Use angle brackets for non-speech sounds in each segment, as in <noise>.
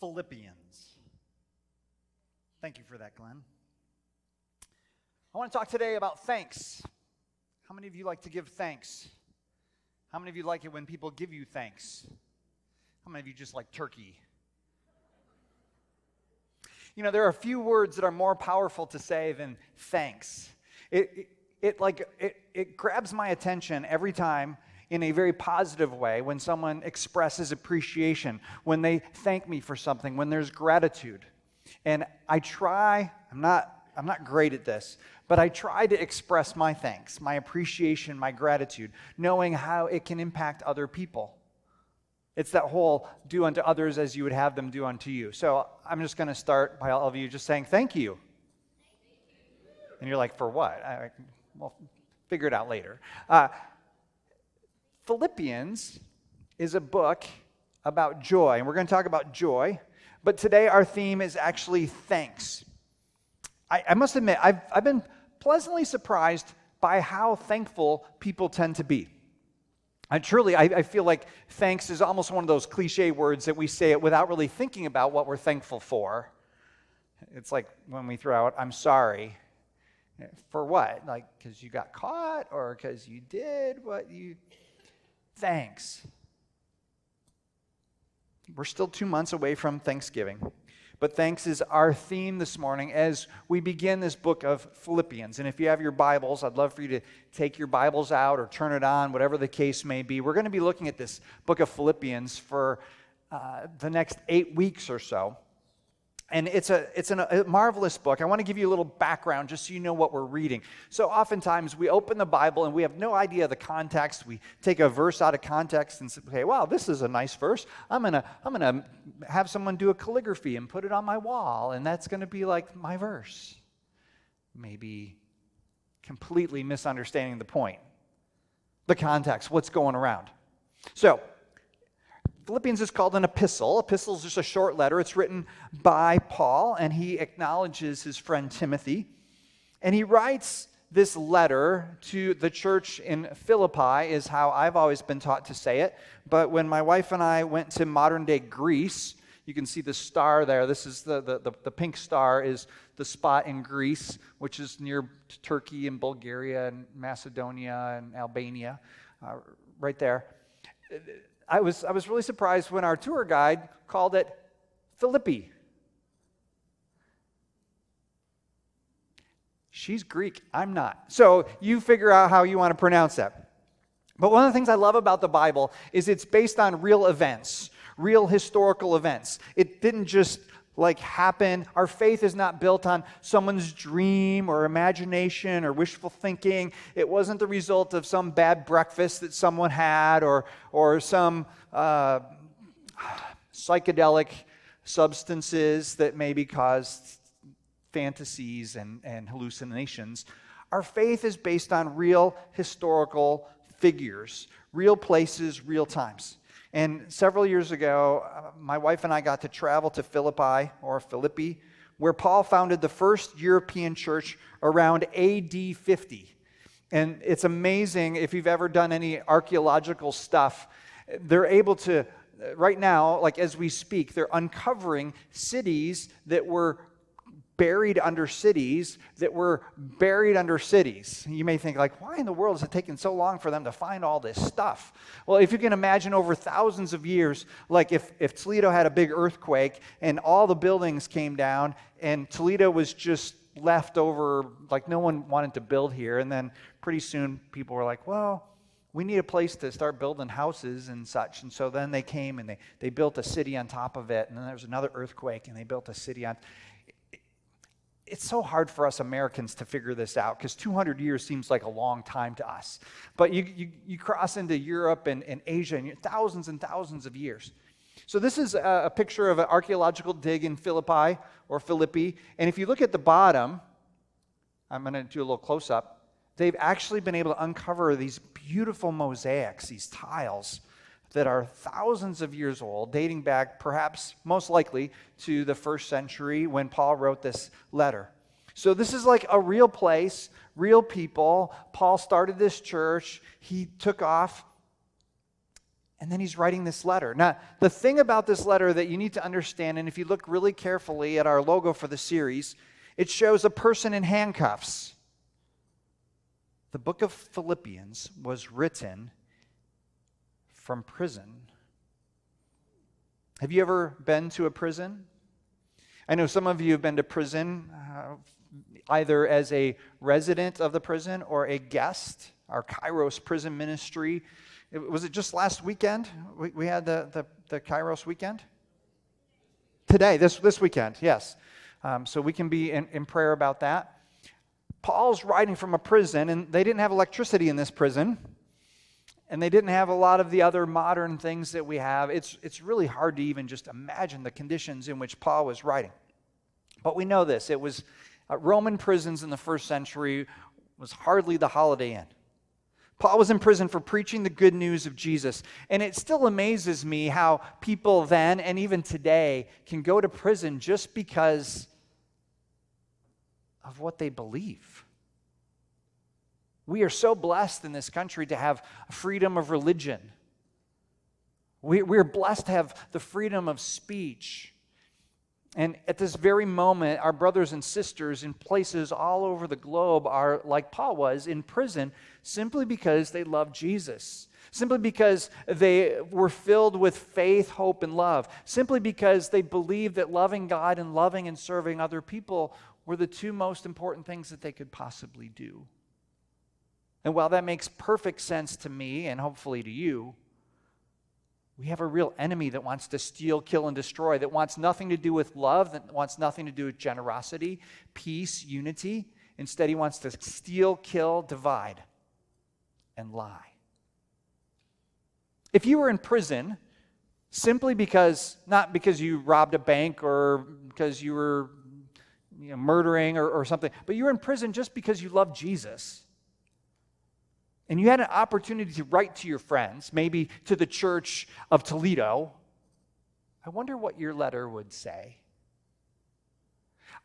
Philippians. Thank you for that, Glenn. I want to talk today about thanks. How many of you like to give thanks? How many of you like it when people give you thanks? How many of you just like turkey? You know, there are a few words that are more powerful to say than thanks. It, it, it like it, it grabs my attention every time in a very positive way when someone expresses appreciation, when they thank me for something, when there's gratitude. And I try, I'm not I'm not great at this, but I try to express my thanks, my appreciation, my gratitude, knowing how it can impact other people. It's that whole do unto others as you would have them do unto you. So I'm just going to start by all of you just saying thank you. And you're like, for what? I, well, figure it out later. Uh, Philippians is a book about joy, and we're going to talk about joy, but today our theme is actually thanks. I, I must admit, I've, I've been pleasantly surprised by how thankful people tend to be. And truly, I, I, feel like thanks is almost one of those cliche words that we say it without really thinking about what we're thankful for. It's like when we throw out, I'm sorry. For what? Like, because you got caught or because you did what you. Thanks. We're still two months away from Thanksgiving. But thanks is our theme this morning as we begin this book of Philippians. And if you have your Bibles, I'd love for you to take your Bibles out or turn it on, whatever the case may be. We're going to be looking at this book of Philippians for uh, the next eight weeks or so. And it's, a, it's an, a marvelous book. I want to give you a little background just so you know what we're reading. So, oftentimes we open the Bible and we have no idea the context. We take a verse out of context and say, okay, wow, this is a nice verse. I'm going to I'm to have someone do a calligraphy and put it on my wall, and that's going to be like my verse. Maybe completely misunderstanding the point, the context, what's going around. So, Philippians is called an epistle. Epistle is just a short letter. It's written by Paul, and he acknowledges his friend Timothy. And he writes this letter to the church in Philippi, is how I've always been taught to say it. But when my wife and I went to modern day Greece, you can see the star there. This is the, the, the, the pink star is the spot in Greece, which is near Turkey and Bulgaria and Macedonia and Albania, uh, right there I was, I was really surprised when our tour guide called it Philippi. She's Greek, I'm not. So you figure out how you want to pronounce that. But one of the things I love about the Bible is it's based on real events, real historical events. It didn't just like happen. Our faith is not built on someone's dream or imagination or wishful thinking. It wasn't the result of some bad breakfast that someone had or, or some uh, psychedelic substances that maybe caused fantasies and, and hallucinations. Our faith is based on real historical figures, real places, real times. And several years ago, uh, my wife and I got to travel to Philippi or Philippi, where Paul founded the first European church around AD 50. And it's amazing if you've ever done any archaeological stuff, they're able to, right now, like as we speak, they're uncovering cities that were buried under cities that were buried under cities. You may think, like, why in the world is it taking so long for them to find all this stuff? Well, if you can imagine over thousands of years, like if, if Toledo had a big earthquake and all the buildings came down and Toledo was just left over, like no one wanted to build here, and then pretty soon people were like, well, we need a place to start building houses and such. And so then they came and they, they built a city on top of it. And then there was another earthquake and they built a city on it's so hard for us Americans to figure this out because 200 years seems like a long time to us. But you, you, you cross into Europe and, and Asia, and thousands and thousands of years. So, this is a, a picture of an archaeological dig in Philippi or Philippi. And if you look at the bottom, I'm going to do a little close up. They've actually been able to uncover these beautiful mosaics, these tiles that are thousands of years old, dating back perhaps most likely to the first century when Paul wrote this letter. So, this is like a real place, real people. Paul started this church, he took off. And then he's writing this letter. Now, the thing about this letter that you need to understand, and if you look really carefully at our logo for the series, it shows a person in handcuffs. The book of Philippians was written from prison. Have you ever been to a prison? I know some of you have been to prison, uh, either as a resident of the prison or a guest. Our Kairos prison ministry was it just last weekend? We, we had the, the, the Kairos weekend? Today, this, this weekend, yes. Um, so we can be in, in prayer about that. Paul's writing from a prison, and they didn't have electricity in this prison, and they didn't have a lot of the other modern things that we have. It's, it's really hard to even just imagine the conditions in which Paul was writing. But we know this it was uh, Roman prisons in the first century was hardly the Holiday Inn. Paul was in prison for preaching the good news of Jesus. And it still amazes me how people then and even today can go to prison just because of what they believe. We are so blessed in this country to have freedom of religion. We, we're blessed to have the freedom of speech. And at this very moment, our brothers and sisters in places all over the globe are, like Paul was, in prison simply because they love Jesus, simply because they were filled with faith, hope, and love, simply because they believed that loving God and loving and serving other people were the two most important things that they could possibly do. And while that makes perfect sense to me and hopefully to you, we have a real enemy that wants to steal, kill, and destroy, that wants nothing to do with love, that wants nothing to do with generosity, peace, unity. Instead, he wants to steal, kill, divide, and lie. If you were in prison simply because, not because you robbed a bank or because you were you know, murdering or, or something, but you were in prison just because you love Jesus and you had an opportunity to write to your friends, maybe to the church of Toledo, I wonder what your letter would say.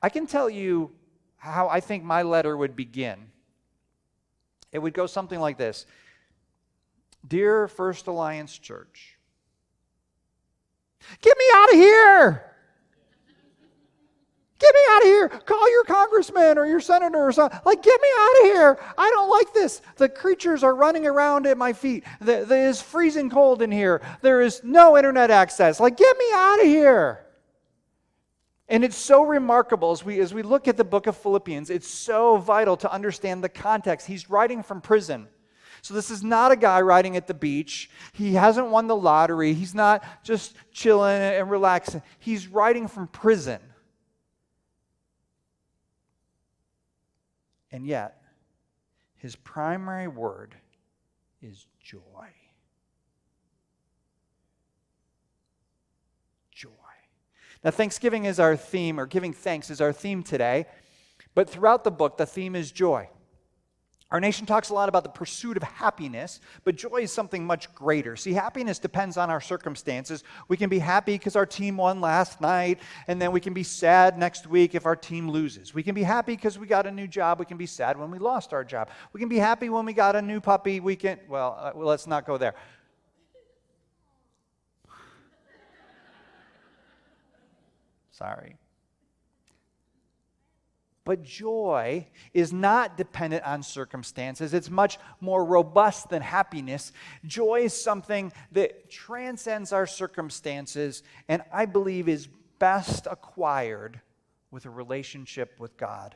I can tell you how I think my letter would begin. It would go something like this Dear First Alliance Church, get me out of here! Get me out of here. Call your congressman or your senator or something. Like, get me out of here. I don't like this. The creatures are running around at my feet. There is freezing cold in here. There is no internet access. Like, get me out of here. And it's so remarkable as we, as we look at the book of Philippians, it's so vital to understand the context. He's writing from prison. So, this is not a guy riding at the beach. He hasn't won the lottery. He's not just chilling and relaxing. He's writing from prison. And yet, his primary word is joy. Joy. Now, Thanksgiving is our theme, or giving thanks is our theme today, but throughout the book, the theme is joy. Our nation talks a lot about the pursuit of happiness, but joy is something much greater. See, happiness depends on our circumstances. We can be happy because our team won last night, and then we can be sad next week if our team loses. We can be happy because we got a new job. We can be sad when we lost our job. We can be happy when we got a new puppy. We can, well, uh, well let's not go there. <laughs> Sorry. But joy is not dependent on circumstances. It's much more robust than happiness. Joy is something that transcends our circumstances and I believe is best acquired with a relationship with God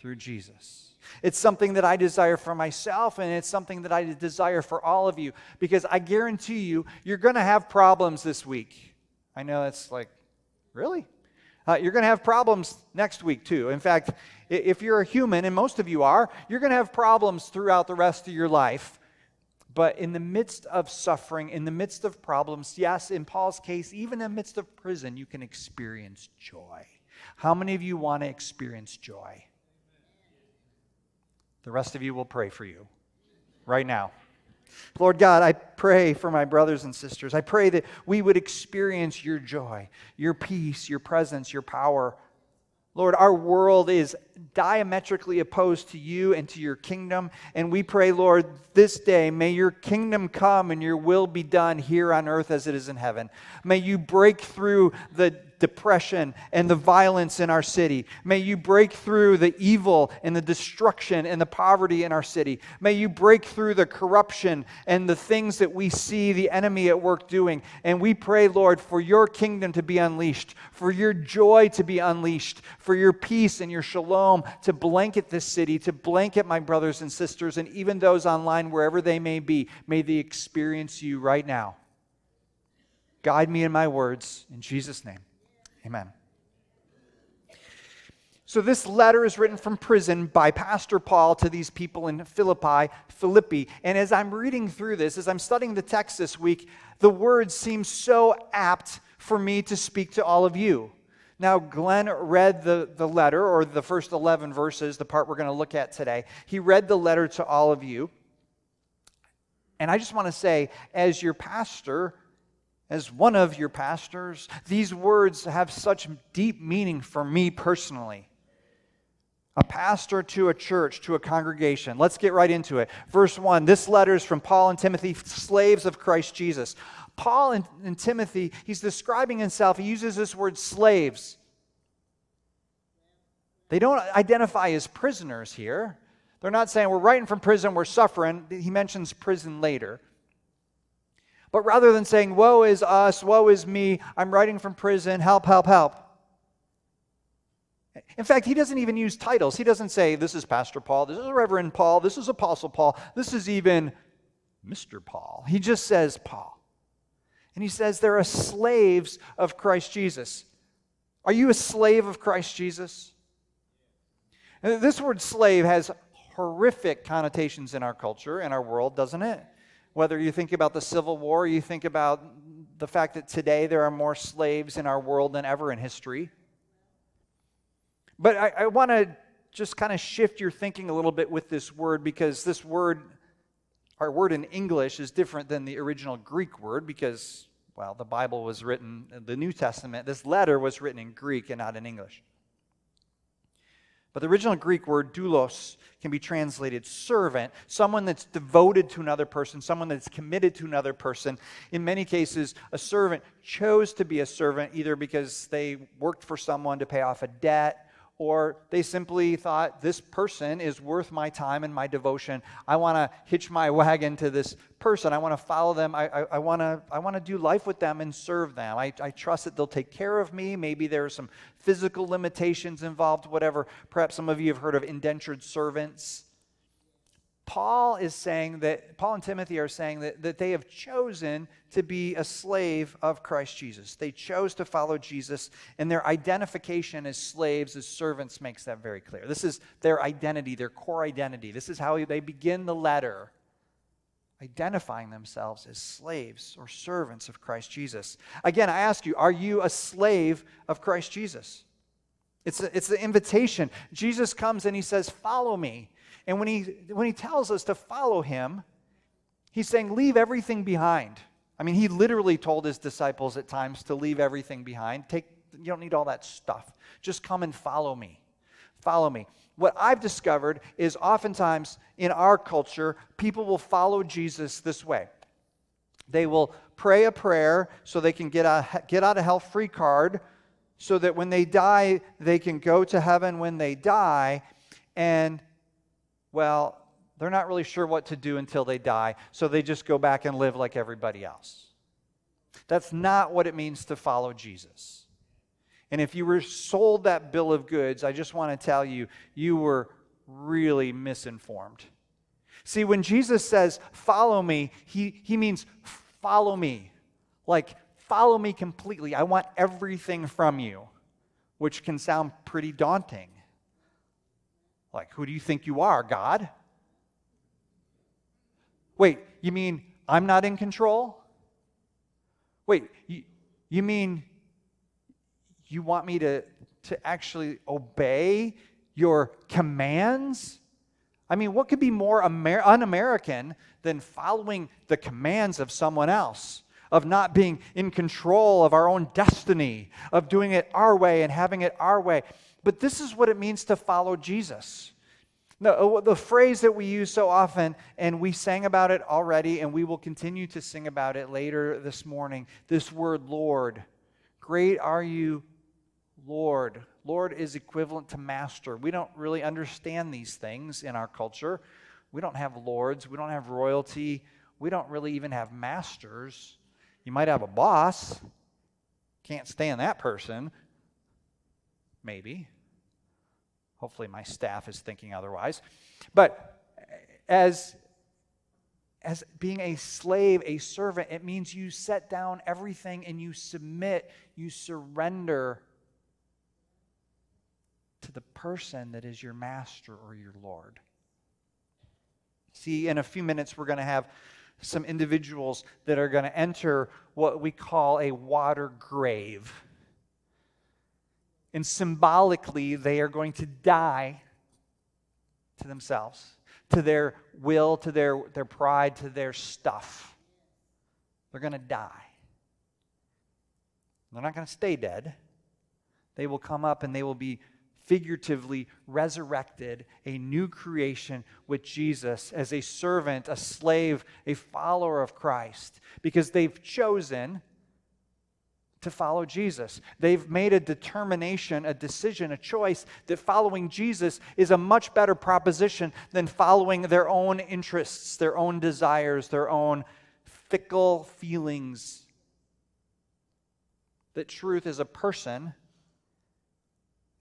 through Jesus. It's something that I desire for myself, and it's something that I desire for all of you because I guarantee you, you're going to have problems this week. I know it's like, really? Uh, you're going to have problems next week, too. In fact, if you're a human, and most of you are, you're going to have problems throughout the rest of your life. But in the midst of suffering, in the midst of problems, yes, in Paul's case, even in the midst of prison, you can experience joy. How many of you want to experience joy? The rest of you will pray for you right now. Lord God, I pray for my brothers and sisters. I pray that we would experience your joy, your peace, your presence, your power. Lord, our world is diametrically opposed to you and to your kingdom. And we pray, Lord, this day, may your kingdom come and your will be done here on earth as it is in heaven. May you break through the depression and the violence in our city. May you break through the evil and the destruction and the poverty in our city. May you break through the corruption and the things that we see the enemy at work doing. And we pray, Lord, for your kingdom to be unleashed, for your joy to be unleashed, for your peace and your shalom to blanket this city, to blanket my brothers and sisters, and even those online, wherever they may be. May they experience you right now. Guide me in my words. In Jesus' name. Amen. So, this letter is written from prison by Pastor Paul to these people in Philippi, Philippi. And as I'm reading through this, as I'm studying the text this week, the words seem so apt for me to speak to all of you. Now, Glenn read the, the letter, or the first 11 verses, the part we're going to look at today. He read the letter to all of you. And I just want to say, as your pastor, as one of your pastors, these words have such deep meaning for me personally. A pastor to a church, to a congregation. Let's get right into it. Verse 1 This letter is from Paul and Timothy, slaves of Christ Jesus. Paul and, and Timothy, he's describing himself, he uses this word slaves. They don't identify as prisoners here. They're not saying we're writing from prison, we're suffering. He mentions prison later. But rather than saying, Woe is us, woe is me, I'm writing from prison, help, help, help. In fact, he doesn't even use titles. He doesn't say, This is Pastor Paul, this is Reverend Paul, this is Apostle Paul, this is even Mr. Paul. He just says Paul. And he says, There are slaves of Christ Jesus. Are you a slave of Christ Jesus? And this word slave has horrific connotations in our culture, in our world, doesn't it? Whether you think about the Civil War, you think about the fact that today there are more slaves in our world than ever in history. But I, I want to just kind of shift your thinking a little bit with this word because this word, our word in English, is different than the original Greek word because, well, the Bible was written, the New Testament, this letter was written in Greek and not in English. But the original Greek word doulos can be translated servant, someone that's devoted to another person, someone that's committed to another person. In many cases, a servant chose to be a servant either because they worked for someone to pay off a debt or they simply thought, this person is worth my time and my devotion. I want to hitch my wagon to this person. I want to follow them. I, I, I want to I wanna do life with them and serve them. I, I trust that they'll take care of me. Maybe there are some physical limitations involved, whatever. Perhaps some of you have heard of indentured servants. Paul is saying that, Paul and Timothy are saying that, that they have chosen to be a slave of Christ Jesus. They chose to follow Jesus, and their identification as slaves, as servants, makes that very clear. This is their identity, their core identity. This is how they begin the letter, identifying themselves as slaves or servants of Christ Jesus. Again, I ask you, are you a slave of Christ Jesus? It's, a, it's the invitation. Jesus comes and he says, Follow me. And when he, when he tells us to follow him, he's saying, leave everything behind. I mean, he literally told his disciples at times to leave everything behind. Take, you don't need all that stuff. Just come and follow me. Follow me. What I've discovered is oftentimes in our culture, people will follow Jesus this way. They will pray a prayer so they can get a get out of hell free card so that when they die, they can go to heaven when they die. And well, they're not really sure what to do until they die, so they just go back and live like everybody else. That's not what it means to follow Jesus. And if you were sold that bill of goods, I just want to tell you, you were really misinformed. See, when Jesus says, follow me, he, he means follow me. Like, follow me completely. I want everything from you, which can sound pretty daunting. Like, who do you think you are, God? Wait, you mean I'm not in control? Wait, you, you mean you want me to, to actually obey your commands? I mean, what could be more Amer- un American than following the commands of someone else? Of not being in control of our own destiny, of doing it our way and having it our way. But this is what it means to follow Jesus. No, uh, the phrase that we use so often, and we sang about it already, and we will continue to sing about it later this morning this word, Lord. Great are you, Lord. Lord is equivalent to master. We don't really understand these things in our culture. We don't have lords, we don't have royalty, we don't really even have masters. You might have a boss. Can't stand that person. Maybe. Hopefully, my staff is thinking otherwise. But as, as being a slave, a servant, it means you set down everything and you submit, you surrender to the person that is your master or your Lord. See, in a few minutes, we're going to have some individuals that are going to enter what we call a water grave. And symbolically, they are going to die to themselves, to their will, to their, their pride, to their stuff. They're going to die. They're not going to stay dead. They will come up and they will be figuratively resurrected, a new creation with Jesus as a servant, a slave, a follower of Christ, because they've chosen to follow Jesus. They've made a determination, a decision, a choice that following Jesus is a much better proposition than following their own interests, their own desires, their own fickle feelings. That truth is a person,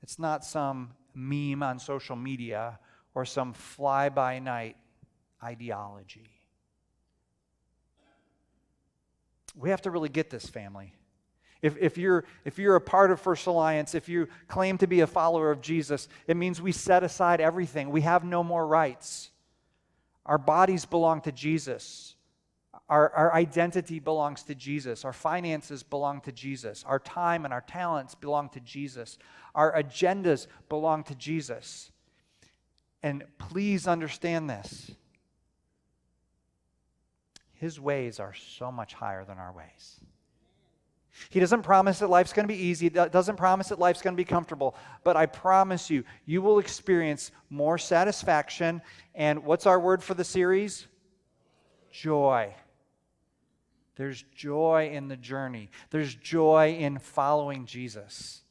it's not some meme on social media or some fly by night ideology. We have to really get this, family. If, if, you're, if you're a part of First Alliance, if you claim to be a follower of Jesus, it means we set aside everything. We have no more rights. Our bodies belong to Jesus. Our, our identity belongs to Jesus. Our finances belong to Jesus. Our time and our talents belong to Jesus. Our agendas belong to Jesus. And please understand this His ways are so much higher than our ways. He doesn't promise that life's going to be easy. Doesn't promise that life's going to be comfortable. But I promise you, you will experience more satisfaction. And what's our word for the series? Joy. There's joy in the journey, there's joy in following Jesus.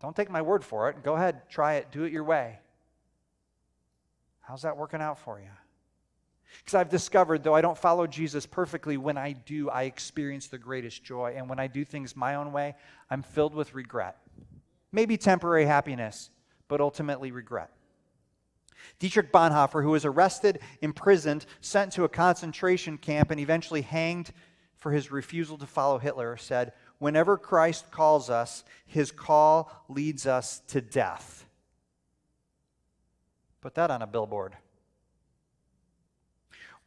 Don't take my word for it. Go ahead, try it, do it your way. How's that working out for you? Because I've discovered, though I don't follow Jesus perfectly, when I do, I experience the greatest joy. And when I do things my own way, I'm filled with regret. Maybe temporary happiness, but ultimately regret. Dietrich Bonhoeffer, who was arrested, imprisoned, sent to a concentration camp, and eventually hanged for his refusal to follow Hitler, said, Whenever Christ calls us, his call leads us to death. Put that on a billboard.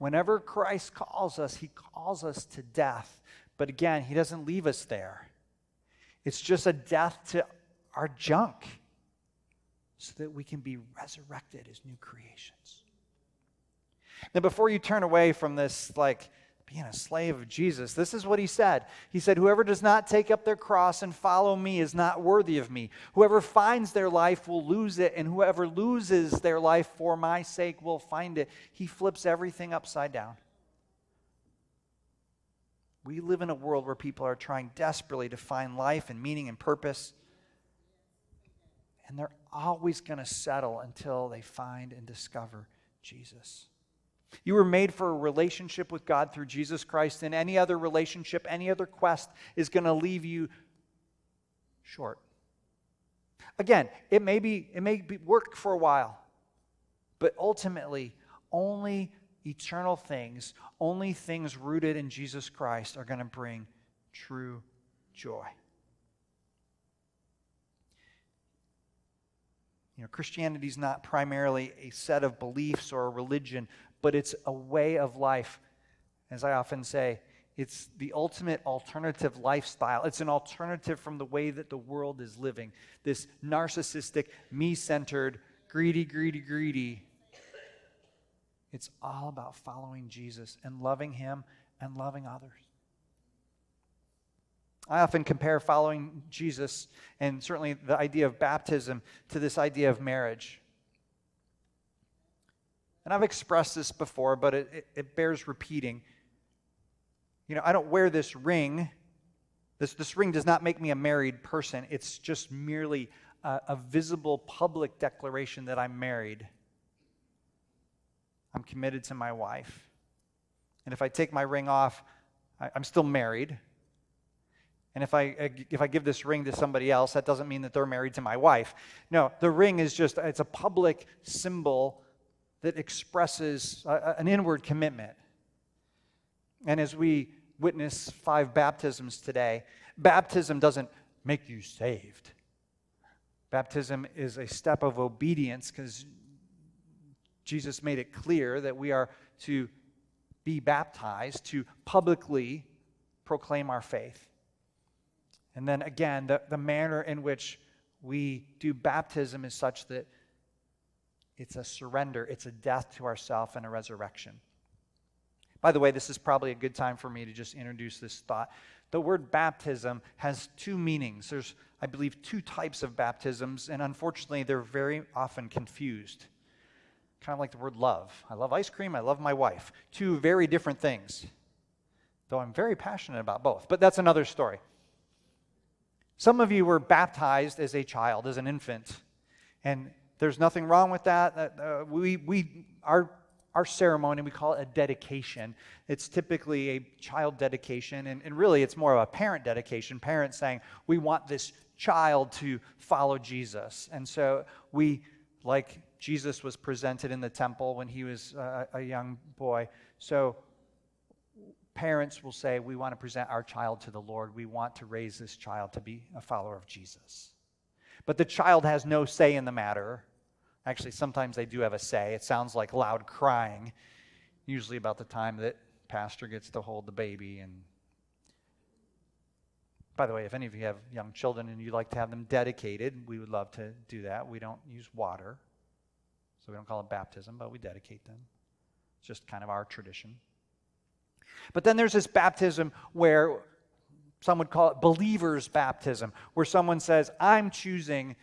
Whenever Christ calls us, he calls us to death. But again, he doesn't leave us there. It's just a death to our junk so that we can be resurrected as new creations. Now, before you turn away from this, like, being a slave of Jesus. This is what he said. He said, Whoever does not take up their cross and follow me is not worthy of me. Whoever finds their life will lose it, and whoever loses their life for my sake will find it. He flips everything upside down. We live in a world where people are trying desperately to find life and meaning and purpose, and they're always going to settle until they find and discover Jesus. You were made for a relationship with God through Jesus Christ, and any other relationship, any other quest is going to leave you short. Again, it may be it may be work for a while, but ultimately, only eternal things, only things rooted in Jesus Christ are going to bring true joy. You know, Christianity is not primarily a set of beliefs or a religion, but it's a way of life. As I often say, it's the ultimate alternative lifestyle. It's an alternative from the way that the world is living. This narcissistic, me centered, greedy, greedy, greedy. It's all about following Jesus and loving Him and loving others. I often compare following Jesus and certainly the idea of baptism to this idea of marriage. And I've expressed this before, but it, it, it bears repeating. You know, I don't wear this ring. This, this ring does not make me a married person. It's just merely a, a visible public declaration that I'm married. I'm committed to my wife. And if I take my ring off, I, I'm still married. And if I, if I give this ring to somebody else, that doesn't mean that they're married to my wife. No, the ring is just, it's a public symbol that expresses a, an inward commitment. And as we witness five baptisms today, baptism doesn't make you saved. Baptism is a step of obedience because Jesus made it clear that we are to be baptized, to publicly proclaim our faith. And then again, the, the manner in which we do baptism is such that it's a surrender, it's a death to ourself and a resurrection. By the way, this is probably a good time for me to just introduce this thought. The word baptism has two meanings. There's, I believe, two types of baptisms, and unfortunately, they're very often confused. Kind of like the word love. I love ice cream, I love my wife. Two very different things, though I'm very passionate about both. But that's another story. Some of you were baptized as a child, as an infant, and there's nothing wrong with that. Uh, we, we, our, our ceremony, we call it a dedication. It's typically a child dedication, and, and really it's more of a parent dedication. Parents saying, We want this child to follow Jesus. And so we, like Jesus was presented in the temple when he was a, a young boy. So parents will say, We want to present our child to the Lord. We want to raise this child to be a follower of Jesus. But the child has no say in the matter. Actually, sometimes they do have a say. It sounds like loud crying, usually about the time that pastor gets to hold the baby. And by the way, if any of you have young children and you'd like to have them dedicated, we would love to do that. We don't use water, so we don't call it baptism, but we dedicate them. It's just kind of our tradition. But then there's this baptism where some would call it believer's baptism, where someone says, I'm choosing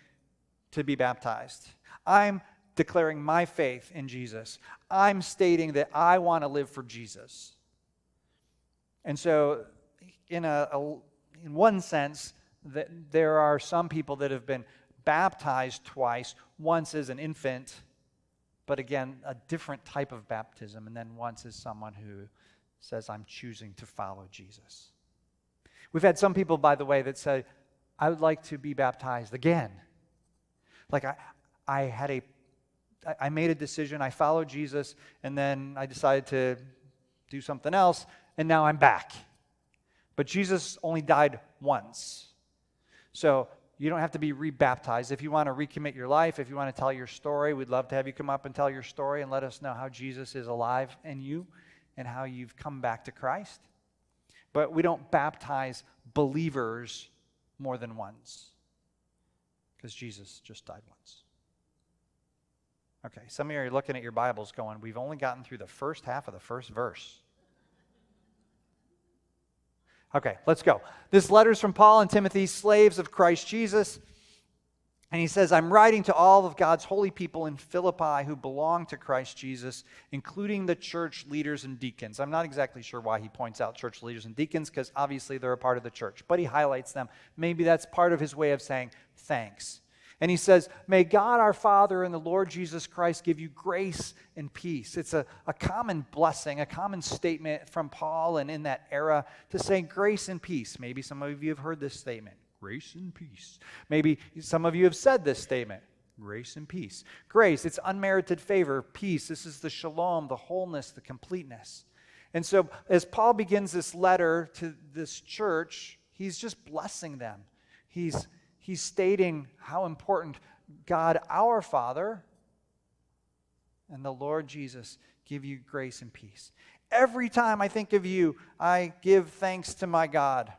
to be baptized. I'm declaring my faith in Jesus. I'm stating that I want to live for Jesus. And so, in, a, a in one sense, that there are some people that have been baptized twice, once as an infant, but again, a different type of baptism, and then once as someone who says, I'm choosing to follow Jesus. We've had some people, by the way, that say, I would like to be baptized again. Like, I, I had a, I made a decision, I followed Jesus, and then I decided to do something else, and now I'm back. But Jesus only died once. So you don't have to be rebaptized. If you want to recommit your life, if you want to tell your story, we'd love to have you come up and tell your story and let us know how Jesus is alive in you and how you've come back to Christ. But we don't baptize believers more than once because Jesus just died once. Okay, some of you are looking at your Bibles going, we've only gotten through the first half of the first verse. Okay, let's go. This letter is from Paul and Timothy, slaves of Christ Jesus. And he says, I'm writing to all of God's holy people in Philippi who belong to Christ Jesus, including the church leaders and deacons. I'm not exactly sure why he points out church leaders and deacons, because obviously they're a part of the church, but he highlights them. Maybe that's part of his way of saying thanks. And he says, May God our Father and the Lord Jesus Christ give you grace and peace. It's a, a common blessing, a common statement from Paul and in that era to say grace and peace. Maybe some of you have heard this statement grace and peace. Maybe some of you have said this statement grace and peace. Grace, it's unmerited favor. Peace, this is the shalom, the wholeness, the completeness. And so, as Paul begins this letter to this church, he's just blessing them. He's he's stating how important God, our Father, and the Lord Jesus give you grace and peace. Every time I think of you, I give thanks to my God.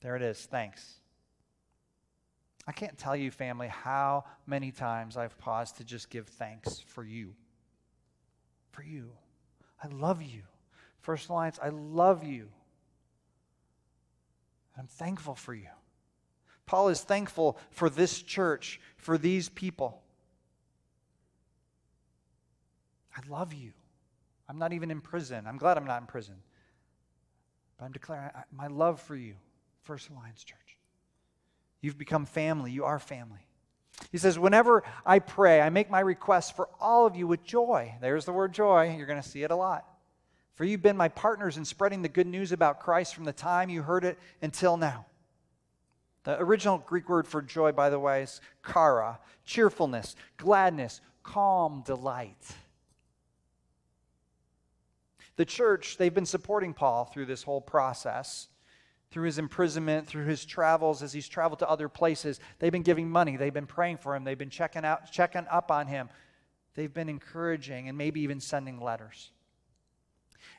There it is. Thanks. I can't tell you, family, how many times I've paused to just give thanks for you. For you. I love you. First Alliance, I love you. I'm thankful for you. Paul is thankful for this church, for these people. I love you. I'm not even in prison. I'm glad I'm not in prison. But I'm declaring my love for you, First Alliance Church. You've become family. You are family. He says, Whenever I pray, I make my requests for all of you with joy. There's the word joy. You're going to see it a lot. For you've been my partners in spreading the good news about Christ from the time you heard it until now. The original Greek word for joy, by the way, is chara, cheerfulness, gladness, calm, delight. The church, they've been supporting Paul through this whole process, through his imprisonment, through his travels, as he's traveled to other places. They've been giving money, they've been praying for him, they've been checking out, checking up on him. They've been encouraging and maybe even sending letters.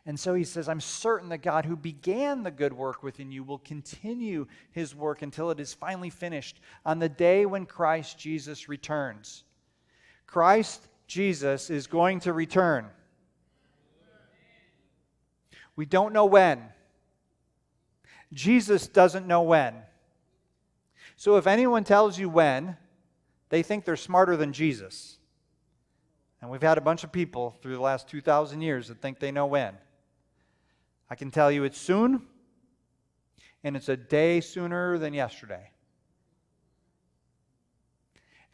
And so he says, I'm certain that God, who began the good work within you, will continue his work until it is finally finished on the day when Christ Jesus returns. Christ Jesus is going to return. We don't know when. Jesus doesn't know when. So if anyone tells you when, they think they're smarter than Jesus. And we've had a bunch of people through the last 2,000 years that think they know when. I can tell you it's soon, and it's a day sooner than yesterday.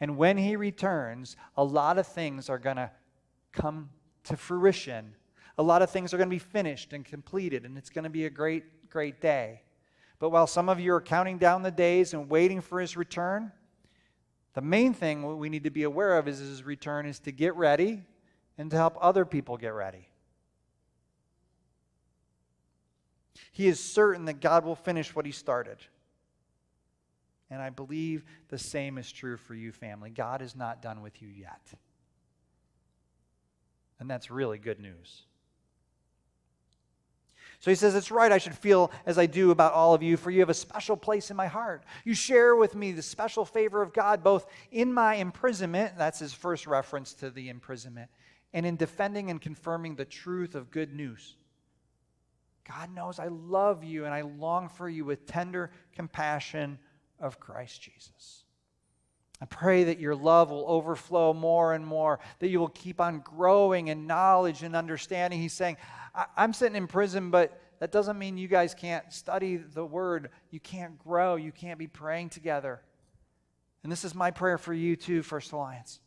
And when he returns, a lot of things are going to come to fruition. A lot of things are going to be finished and completed, and it's going to be a great, great day. But while some of you are counting down the days and waiting for his return, the main thing we need to be aware of is his return is to get ready and to help other people get ready. He is certain that God will finish what he started. And I believe the same is true for you, family. God is not done with you yet. And that's really good news. So he says, It's right, I should feel as I do about all of you, for you have a special place in my heart. You share with me the special favor of God, both in my imprisonment, that's his first reference to the imprisonment, and in defending and confirming the truth of good news. God knows I love you and I long for you with tender compassion of Christ Jesus. I pray that your love will overflow more and more, that you will keep on growing in knowledge and understanding. He's saying, I'm sitting in prison, but that doesn't mean you guys can't study the word. You can't grow. You can't be praying together. And this is my prayer for you too, First Alliance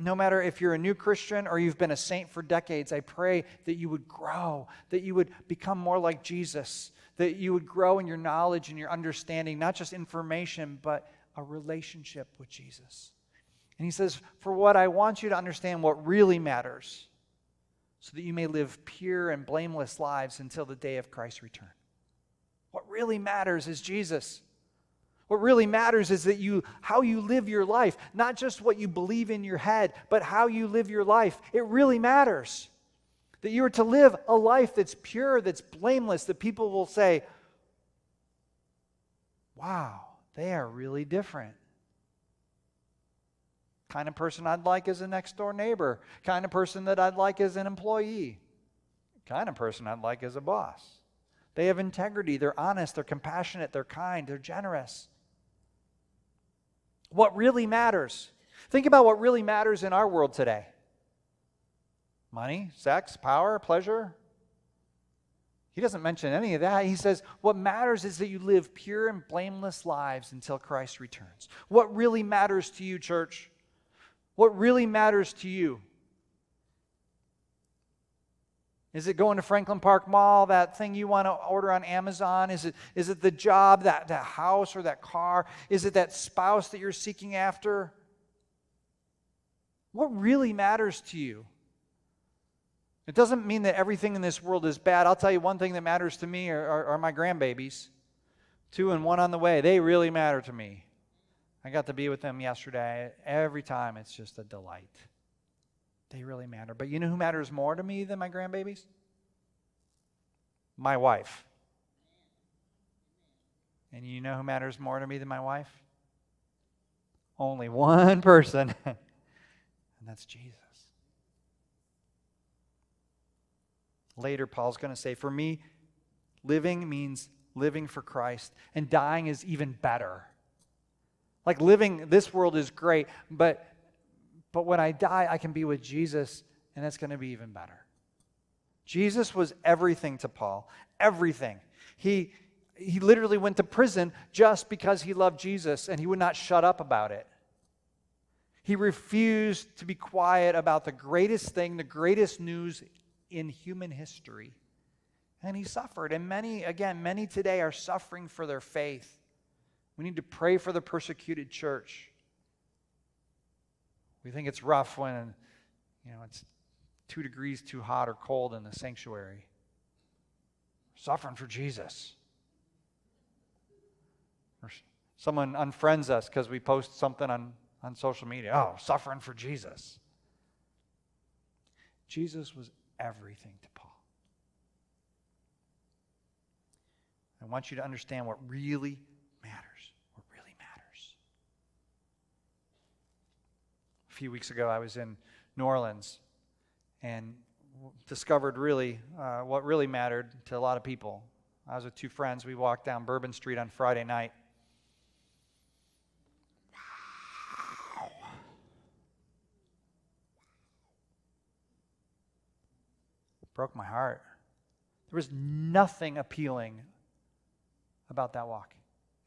no matter if you're a new Christian or you've been a saint for decades, I pray that you would grow, that you would become more like Jesus, that you would grow in your knowledge and your understanding, not just information, but a relationship with Jesus. And he says, For what I want you to understand what really matters, so that you may live pure and blameless lives until the day of Christ's return. What really matters is Jesus. What really matters is that you how you live your life, not just what you believe in your head, but how you live your life. It really matters. That you are to live a life that's pure, that's blameless, that people will say, "Wow, they are really different." Kind of person I'd like as a next door neighbor, kind of person that I'd like as an employee, kind of person I'd like as a boss. They have integrity, they're honest, they're compassionate, they're kind, they're generous what really matters. Think about what really matters in our world today money, sex, power, pleasure. He doesn't mention any of that. He says, What matters is that you live pure and blameless lives until Christ returns. What really matters to you, church? What really matters to you? Is it going to Franklin Park Mall, that thing you want to order on Amazon? Is it, is it the job, that, that house, or that car? Is it that spouse that you're seeking after? What really matters to you? It doesn't mean that everything in this world is bad. I'll tell you one thing that matters to me are, are, are my grandbabies. Two and one on the way. They really matter to me. I got to be with them yesterday. Every time it's just a delight. They really matter. But you know who matters more to me than my grandbabies? My wife. And you know who matters more to me than my wife? Only one person, <laughs> and that's Jesus. Later, Paul's going to say, For me, living means living for Christ, and dying is even better. Like living this world is great, but but when I die, I can be with Jesus, and that's going to be even better. Jesus was everything to Paul, everything. He, he literally went to prison just because he loved Jesus, and he would not shut up about it. He refused to be quiet about the greatest thing, the greatest news in human history. And he suffered. And many, again, many today are suffering for their faith. We need to pray for the persecuted church. We think it's rough when, you know, it's two degrees too hot or cold in the sanctuary. Suffering for Jesus. Or someone unfriends us because we post something on, on social media. Oh, suffering for Jesus. Jesus was everything to Paul. I want you to understand what really matters. What really matters. A few weeks ago, I was in New Orleans and discovered really uh, what really mattered to a lot of people. I was with two friends. We walked down Bourbon Street on Friday night. Wow. Broke my heart. There was nothing appealing about that walk.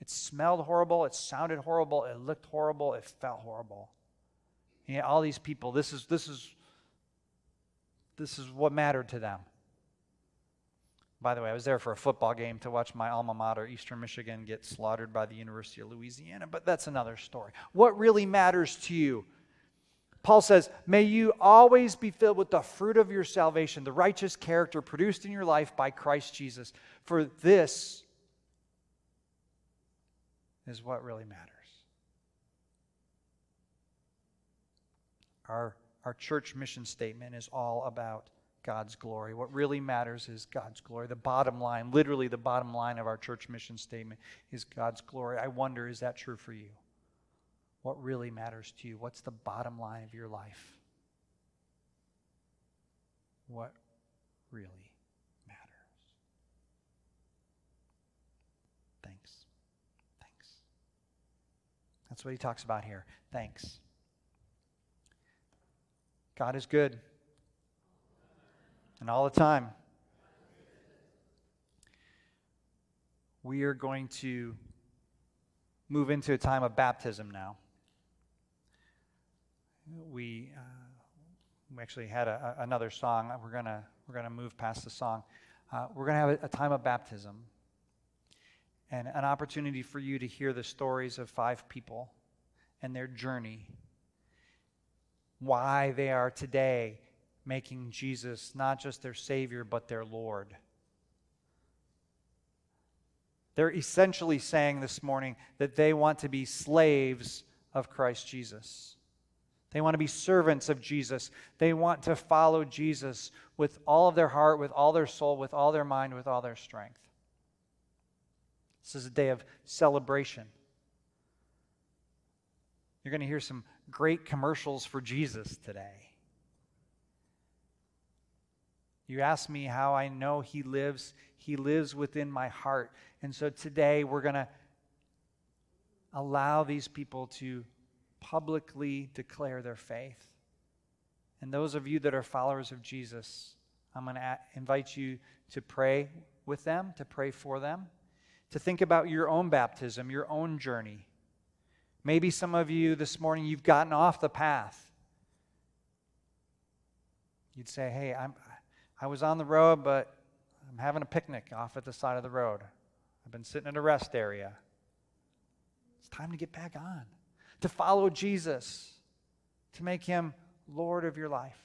It smelled horrible, it sounded horrible, it looked horrible, it felt horrible. Know, all these people, this is, this, is, this is what mattered to them. By the way, I was there for a football game to watch my alma mater, Eastern Michigan, get slaughtered by the University of Louisiana, but that's another story. What really matters to you? Paul says, May you always be filled with the fruit of your salvation, the righteous character produced in your life by Christ Jesus. For this is what really matters. Our, our church mission statement is all about God's glory. What really matters is God's glory. The bottom line, literally the bottom line of our church mission statement is God's glory. I wonder, is that true for you? What really matters to you? What's the bottom line of your life? What really matters? Thanks. Thanks. That's what he talks about here. Thanks. God is good. And all the time. We are going to move into a time of baptism now. We, uh, we actually had a, a, another song. We're to we're gonna move past the song. Uh, we're to have a, a time of baptism and an opportunity for you to hear the stories of five people and their journey why they are today making Jesus not just their Savior, but their Lord. They're essentially saying this morning that they want to be slaves of Christ Jesus. They want to be servants of Jesus. They want to follow Jesus with all of their heart, with all their soul, with all their mind, with all their strength. This is a day of celebration. You're going to hear some great commercials for Jesus today. You ask me how I know He lives. He lives within my heart. And so today we're going to allow these people to publicly declare their faith. And those of you that are followers of Jesus, I'm going to invite you to pray with them, to pray for them, to think about your own baptism, your own journey. Maybe some of you this morning, you've gotten off the path. You'd say, Hey, I'm, I was on the road, but I'm having a picnic off at the side of the road. I've been sitting in a rest area. It's time to get back on, to follow Jesus, to make him Lord of your life.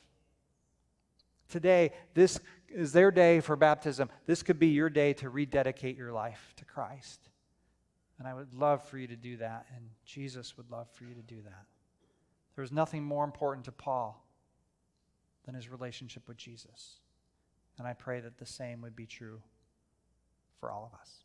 Today, this is their day for baptism. This could be your day to rededicate your life to Christ. And I would love for you to do that, and Jesus would love for you to do that. There was nothing more important to Paul than his relationship with Jesus. And I pray that the same would be true for all of us.